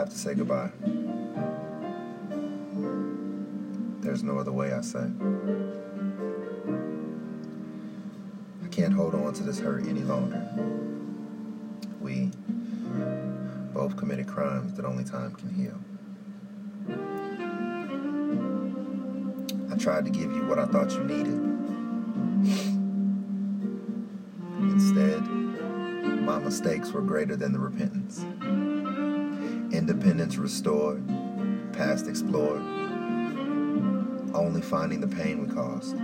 have to say goodbye. There's no other way, I say. I can't hold on to this hurt any longer. We both committed crimes that only time can heal. I tried to give you what I thought you needed. Instead, my mistakes were greater than the repentance. Independence restored, past explored, only finding the pain we caused.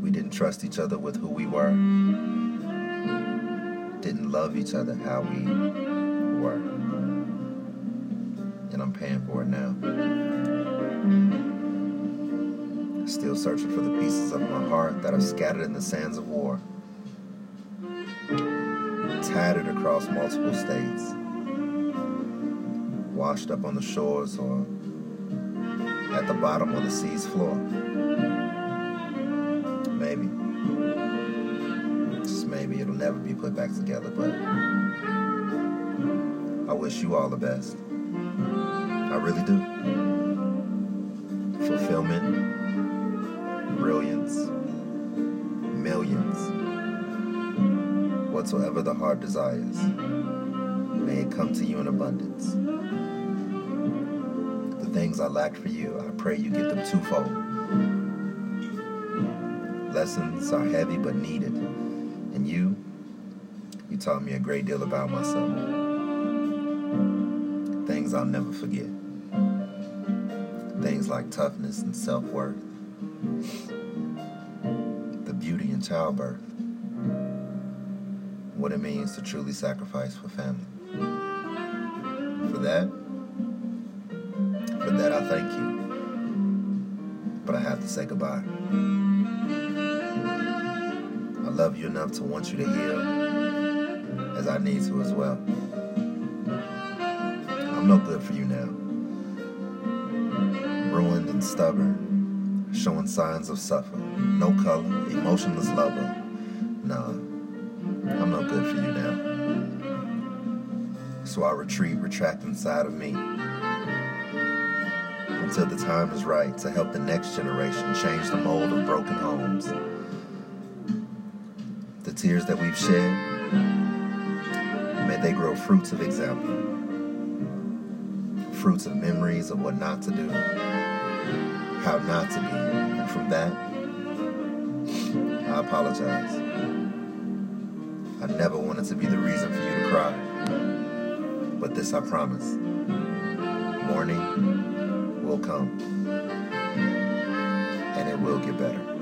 We didn't trust each other with who we were, didn't love each other how we were. And I'm paying for it now. Still searching for the pieces of my heart that are scattered in the sands of war tattered across multiple states, washed up on the shores or at the bottom of the sea's floor. Maybe, just maybe it'll never be put back together, but I wish you all the best. I really do. Fulfillment, brilliance, millions whatsoever the heart desires. May it come to you in abundance. The things I lacked for you, I pray you get them twofold. Lessons are heavy but needed. And you, you taught me a great deal about myself. Things I'll never forget. Things like toughness and self worth, the beauty in childbirth what it means to truly sacrifice for family. For that, for that I thank you. But I have to say goodbye. I love you enough to want you to heal as I need to as well. I'm no good for you now. Ruined and stubborn, showing signs of suffering. No color, emotionless lover. Nah. I'm no good for you now. So I retreat, retract inside of me until the time is right to help the next generation change the mold of broken homes. The tears that we've shed, may they grow fruits of example, fruits of memories of what not to do, how not to be, and from that, I apologize. I never wanted to be the reason for you to cry. But this I promise. Morning will come. And it will get better.